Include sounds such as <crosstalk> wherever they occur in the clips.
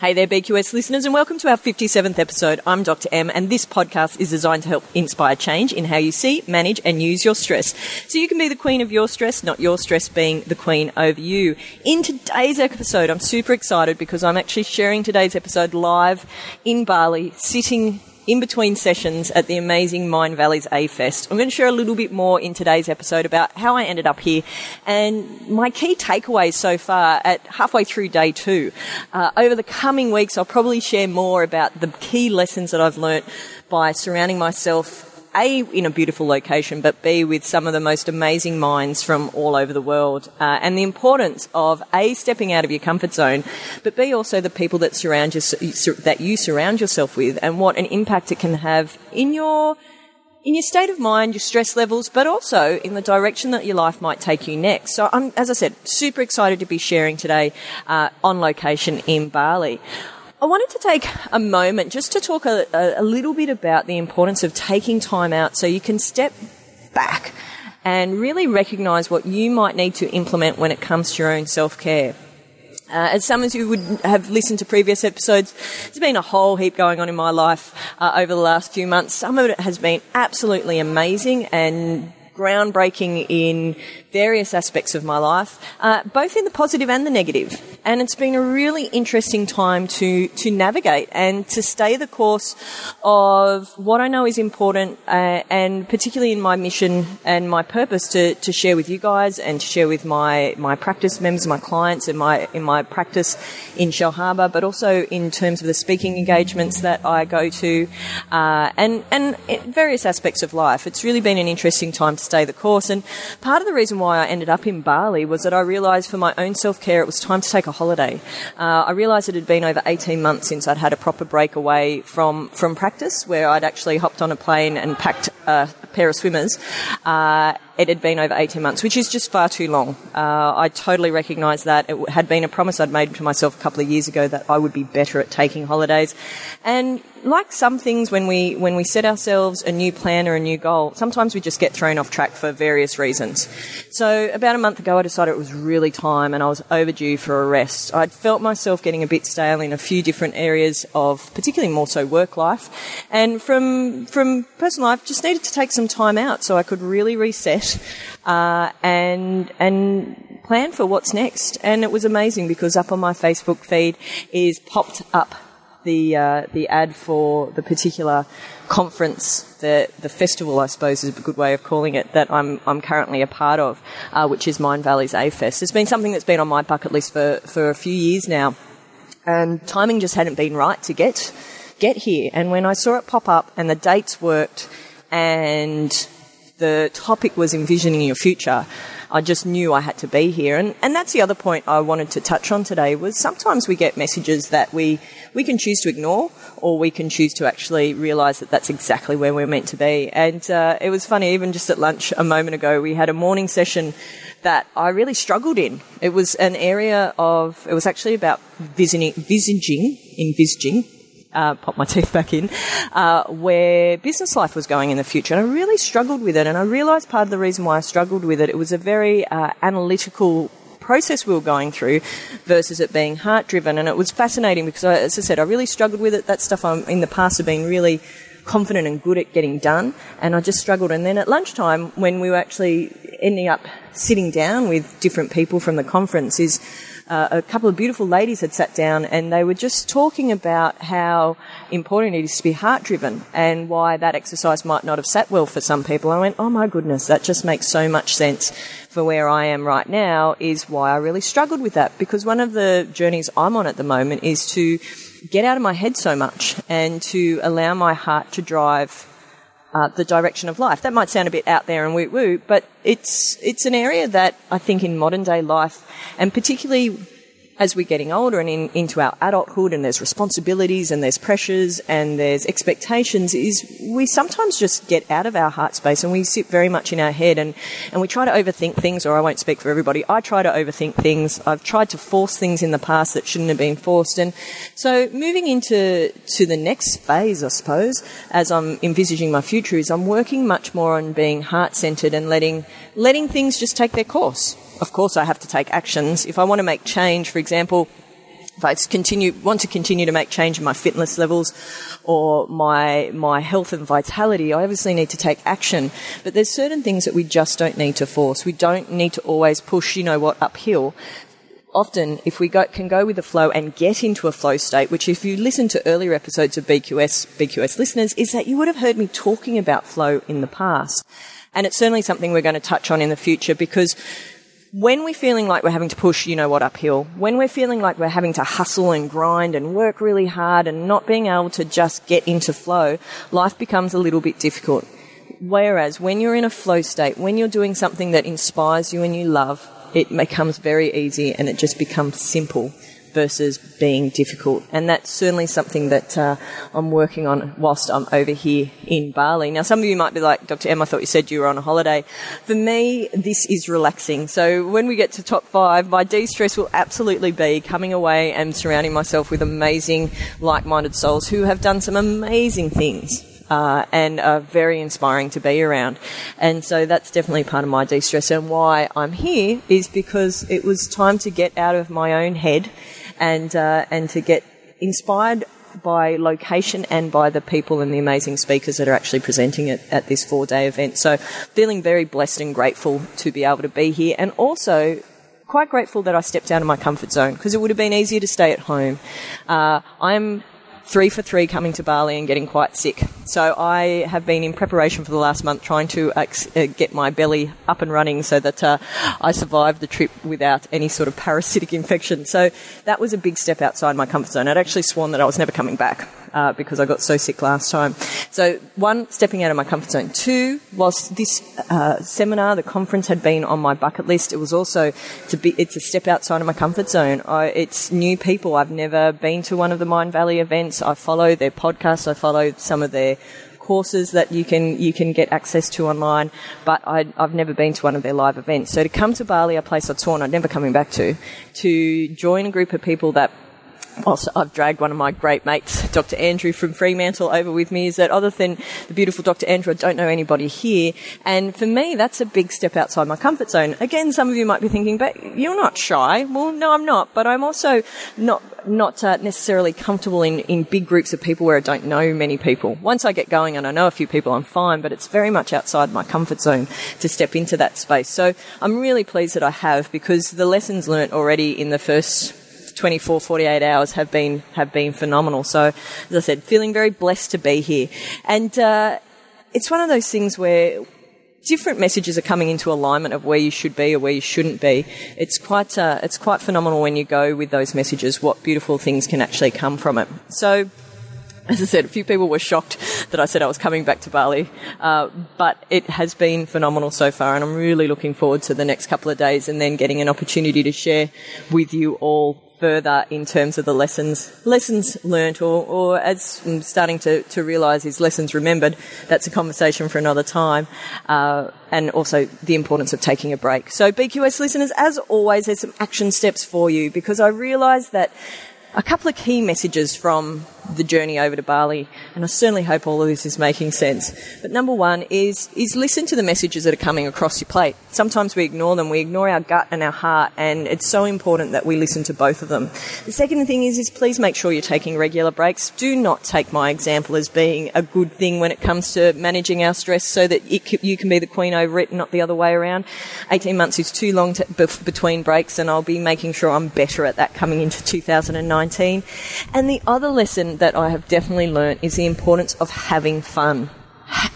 Hey there, BQS listeners, and welcome to our 57th episode. I'm Dr. M, and this podcast is designed to help inspire change in how you see, manage, and use your stress. So you can be the queen of your stress, not your stress being the queen over you. In today's episode, I'm super excited because I'm actually sharing today's episode live in Bali, sitting in between sessions at the amazing Mindvalleys A Fest. I'm going to share a little bit more in today's episode about how I ended up here and my key takeaways so far at halfway through day two. Uh, over the coming weeks, I'll probably share more about the key lessons that I've learnt by surrounding myself a, in a beautiful location, but B, with some of the most amazing minds from all over the world. Uh, and the importance of A, stepping out of your comfort zone, but B, also the people that surround you, that you surround yourself with and what an impact it can have in your in your state of mind, your stress levels, but also in the direction that your life might take you next. So I'm, as I said, super excited to be sharing today uh, on location in Bali. I wanted to take a moment just to talk a, a, little bit about the importance of taking time out so you can step back and really recognize what you might need to implement when it comes to your own self care. Uh, as some of you would have listened to previous episodes, there's been a whole heap going on in my life uh, over the last few months. Some of it has been absolutely amazing and groundbreaking in various aspects of my life, uh, both in the positive and the negative. And it's been a really interesting time to, to navigate and to stay the course of what I know is important, uh, and particularly in my mission and my purpose to, to share with you guys and to share with my, my practice members, my clients, in my, in my practice in Shellharbour, but also in terms of the speaking engagements that I go to, uh, and, and various aspects of life. It's really been an interesting time to stay the course. And part of the reason why I ended up in Bali was that I realised for my own self care it was time to take a holiday. Uh, I realised it had been over 18 months since I'd had a proper break away from, from practice, where I'd actually hopped on a plane and packed a pair of swimmers. Uh, it had been over 18 months, which is just far too long. Uh, I totally recognise that. It had been a promise I'd made to myself a couple of years ago that I would be better at taking holidays. And like some things, when we, when we set ourselves a new plan or a new goal, sometimes we just get thrown off track for various reasons. So about a month ago, I decided it was really time and I was overdue for a rest. I'd felt myself getting a bit stale in a few different areas of, particularly more so work life. And from, from personal life, just needed to take some time out so I could really reset uh, and and plan for what's next. And it was amazing because up on my Facebook feed is popped up the uh, the ad for the particular conference, the the festival, I suppose, is a good way of calling it that I'm I'm currently a part of, uh, which is Mindvalleys A Fest. It's been something that's been on my bucket list for for a few years now, and timing just hadn't been right to get get here. And when I saw it pop up and the dates worked, and the topic was envisioning your future, I just knew I had to be here. And, and that's the other point I wanted to touch on today was sometimes we get messages that we, we can choose to ignore or we can choose to actually realise that that's exactly where we're meant to be. And uh, it was funny, even just at lunch a moment ago, we had a morning session that I really struggled in. It was an area of, it was actually about visiting, visaging, envisaging, uh, pop my teeth back in, uh, where business life was going in the future. And I really struggled with it. And I realised part of the reason why I struggled with it, it was a very uh, analytical process we were going through versus it being heart driven. And it was fascinating because, I, as I said, I really struggled with it. That stuff I'm, in the past have been really confident and good at getting done. And I just struggled. And then at lunchtime, when we were actually ending up sitting down with different people from the conference, is uh, a couple of beautiful ladies had sat down and they were just talking about how important it is to be heart driven and why that exercise might not have sat well for some people. I went, oh my goodness, that just makes so much sense for where I am right now is why I really struggled with that because one of the journeys I'm on at the moment is to get out of my head so much and to allow my heart to drive uh, the direction of life. That might sound a bit out there and woo woo, but it's it's an area that I think in modern day life, and particularly as we're getting older and in, into our adulthood and there's responsibilities and there's pressures and there's expectations is we sometimes just get out of our heart space and we sit very much in our head and, and we try to overthink things or I won't speak for everybody. I try to overthink things. I've tried to force things in the past that shouldn't have been forced. And so moving into to the next phase, I suppose, as I'm envisaging my future is I'm working much more on being heart centered and letting, letting things just take their course of course, I have to take actions. If I want to make change, for example, if I continue, want to continue to make change in my fitness levels or my, my health and vitality, I obviously need to take action. But there's certain things that we just don't need to force. We don't need to always push, you know what, uphill. Often, if we go, can go with the flow and get into a flow state, which if you listen to earlier episodes of BQS, BQS listeners, is that you would have heard me talking about flow in the past. And it's certainly something we're going to touch on in the future because when we're feeling like we're having to push, you know what, uphill, when we're feeling like we're having to hustle and grind and work really hard and not being able to just get into flow, life becomes a little bit difficult. Whereas when you're in a flow state, when you're doing something that inspires you and you love, it becomes very easy and it just becomes simple versus being difficult. And that's certainly something that uh, I'm working on whilst I'm over here in Bali. Now, some of you might be like, Dr. M, I thought you said you were on a holiday. For me, this is relaxing. So when we get to top five, my de-stress will absolutely be coming away and surrounding myself with amazing, like-minded souls who have done some amazing things. Uh, and are very inspiring to be around. And so that's definitely part of my de stress. And why I'm here is because it was time to get out of my own head and uh, and to get inspired by location and by the people and the amazing speakers that are actually presenting it at this four day event. So, feeling very blessed and grateful to be able to be here, and also quite grateful that I stepped out of my comfort zone because it would have been easier to stay at home. Uh, I'm three for three coming to Bali and getting quite sick. So I have been in preparation for the last month trying to uh, get my belly up and running so that uh, I survived the trip without any sort of parasitic <laughs> infection. So that was a big step outside my comfort zone. I'd actually sworn that I was never coming back uh, because I got so sick last time. So one, stepping out of my comfort zone. Two, whilst this uh, seminar, the conference had been on my bucket list, it was also to be, it's a step outside of my comfort zone. I, it's new people. I've never been to one of the Mindvalley events. I follow their podcasts. I follow some of their courses that you can you can get access to online, but I, have never been to one of their live events. So to come to Bali, a place I'd sworn I'd never coming back to, to join a group of people that also, I've dragged one of my great mates, Dr. Andrew from Fremantle, over with me. Is that other than the beautiful Dr. Andrew, I don't know anybody here. And for me, that's a big step outside my comfort zone. Again, some of you might be thinking, but you're not shy. Well, no, I'm not. But I'm also not not uh, necessarily comfortable in, in big groups of people where I don't know many people. Once I get going and I know a few people, I'm fine, but it's very much outside my comfort zone to step into that space. So I'm really pleased that I have because the lessons learnt already in the first 24, 48 hours have been have been phenomenal. So, as I said, feeling very blessed to be here, and uh, it's one of those things where different messages are coming into alignment of where you should be or where you shouldn't be. It's quite uh, it's quite phenomenal when you go with those messages. What beautiful things can actually come from it. So as I said, a few people were shocked that I said I was coming back to Bali, uh, but it has been phenomenal so far, and I'm really looking forward to the next couple of days and then getting an opportunity to share with you all further in terms of the lessons lessons learnt or, or as I'm starting to, to realise is lessons remembered. That's a conversation for another time. Uh, and also the importance of taking a break. So BQS listeners, as always, there's some action steps for you because I realise that a couple of key messages from the journey over to Bali, and I certainly hope all of this is making sense. But number one is is listen to the messages that are coming across your plate. Sometimes we ignore them, we ignore our gut and our heart, and it's so important that we listen to both of them. The second thing is is please make sure you're taking regular breaks. Do not take my example as being a good thing when it comes to managing our stress, so that it, you can be the queen over it, and not the other way around. Eighteen months is too long to, between breaks, and I'll be making sure I'm better at that coming into 2019. And the other lesson that I have definitely learnt is the importance of having fun.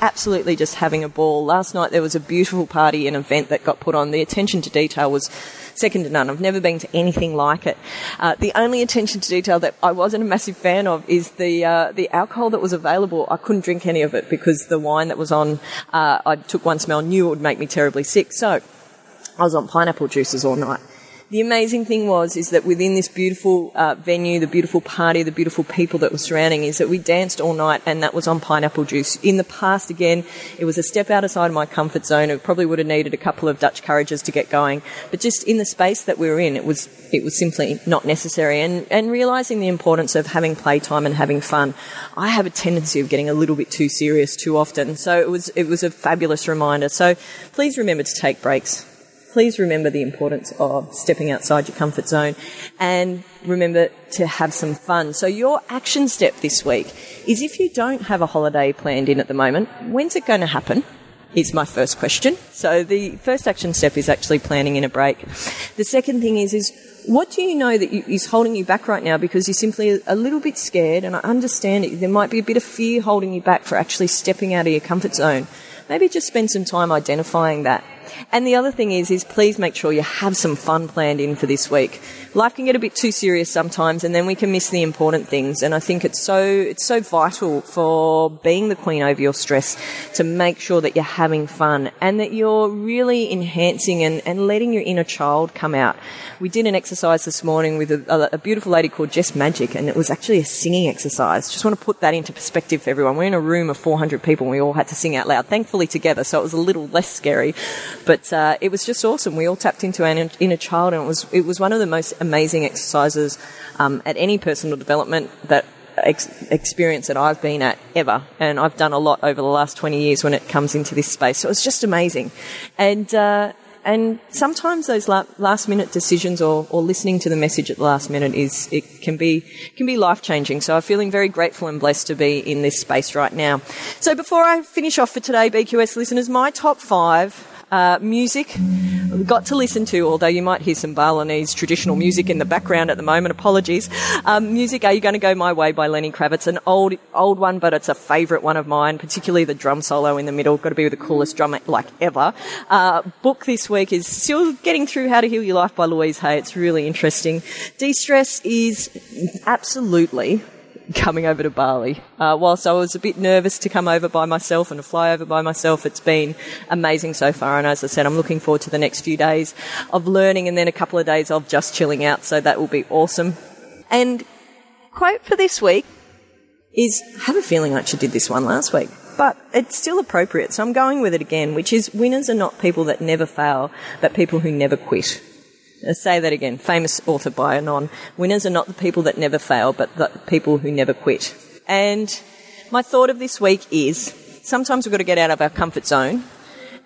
Absolutely just having a ball. Last night there was a beautiful party and event that got put on. The attention to detail was second to none. I've never been to anything like it. Uh, the only attention to detail that I wasn't a massive fan of is the uh, the alcohol that was available. I couldn't drink any of it because the wine that was on, uh, I took one smell, knew it would make me terribly sick. So I was on pineapple juices all night. The amazing thing was is that within this beautiful uh, venue, the beautiful party, the beautiful people that were surrounding, is that we danced all night, and that was on pineapple juice. In the past, again, it was a step outside of my comfort zone. It probably would have needed a couple of Dutch courages to get going, but just in the space that we were in, it was it was simply not necessary. And and realizing the importance of having playtime and having fun. I have a tendency of getting a little bit too serious too often, so it was it was a fabulous reminder. So please remember to take breaks please remember the importance of stepping outside your comfort zone and remember to have some fun. So, your action step this week is if you don't have a holiday planned in at the moment, when's it going to happen? Is my first question. So, the first action step is actually planning in a break. The second thing is, is what do you know that you, is holding you back right now because you're simply a little bit scared? And I understand it. There might be a bit of fear holding you back for actually stepping out of your comfort zone. Maybe just spend some time identifying that and the other thing is, is please make sure you have some fun planned in for this week. Life can get a bit too serious sometimes, and then we can miss the important things. And I think it's so it's so vital for being the queen over your stress to make sure that you're having fun and that you're really enhancing and, and letting your inner child come out. We did an exercise this morning with a, a beautiful lady called Jess Magic, and it was actually a singing exercise. Just want to put that into perspective for everyone. We're in a room of 400 people, and we all had to sing out loud, thankfully together, so it was a little less scary. But uh, it was just awesome. We all tapped into our inner child, and it was it was one of the most amazing exercises um, at any personal development that ex- experience that I've been at ever, and I've done a lot over the last 20 years when it comes into this space. So it was just amazing, and. Uh, and sometimes those last minute decisions or, or listening to the message at the last minute is it can be can be life changing. So I'm feeling very grateful and blessed to be in this space right now. So before I finish off for today, BQS listeners, my top five uh, music got to listen to, although you might hear some Balinese traditional music in the background at the moment. Apologies. Um, music, Are You Going to Go My Way by Lenny Kravitz, an old, old one, but it's a favourite one of mine, particularly the drum solo in the middle. Got to be the coolest drummer like ever. Uh, book this week is still getting through How to Heal Your Life by Louise Hay. It's really interesting. De-stress is absolutely <laughs> coming over to Bali. Uh, whilst I was a bit nervous to come over by myself and to fly over by myself, it's been amazing so far. And as I said, I'm looking forward to the next few days of learning and then a couple of days of just chilling out. So that will be awesome. And quote for this week is have a feeling I actually did this one last week. But it's still appropriate, so I'm going with it again, which is winners are not people that never fail, but people who never quit. Let's say that again. Famous author by Anon. Winners are not the people that never fail, but the people who never quit. And my thought of this week is sometimes we've got to get out of our comfort zone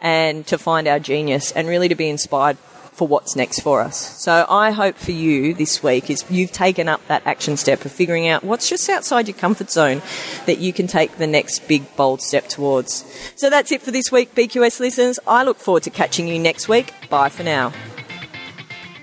and to find our genius and really to be inspired for what's next for us. So I hope for you this week is you've taken up that action step of figuring out what's just outside your comfort zone that you can take the next big bold step towards. So that's it for this week, BQS listeners. I look forward to catching you next week. Bye for now.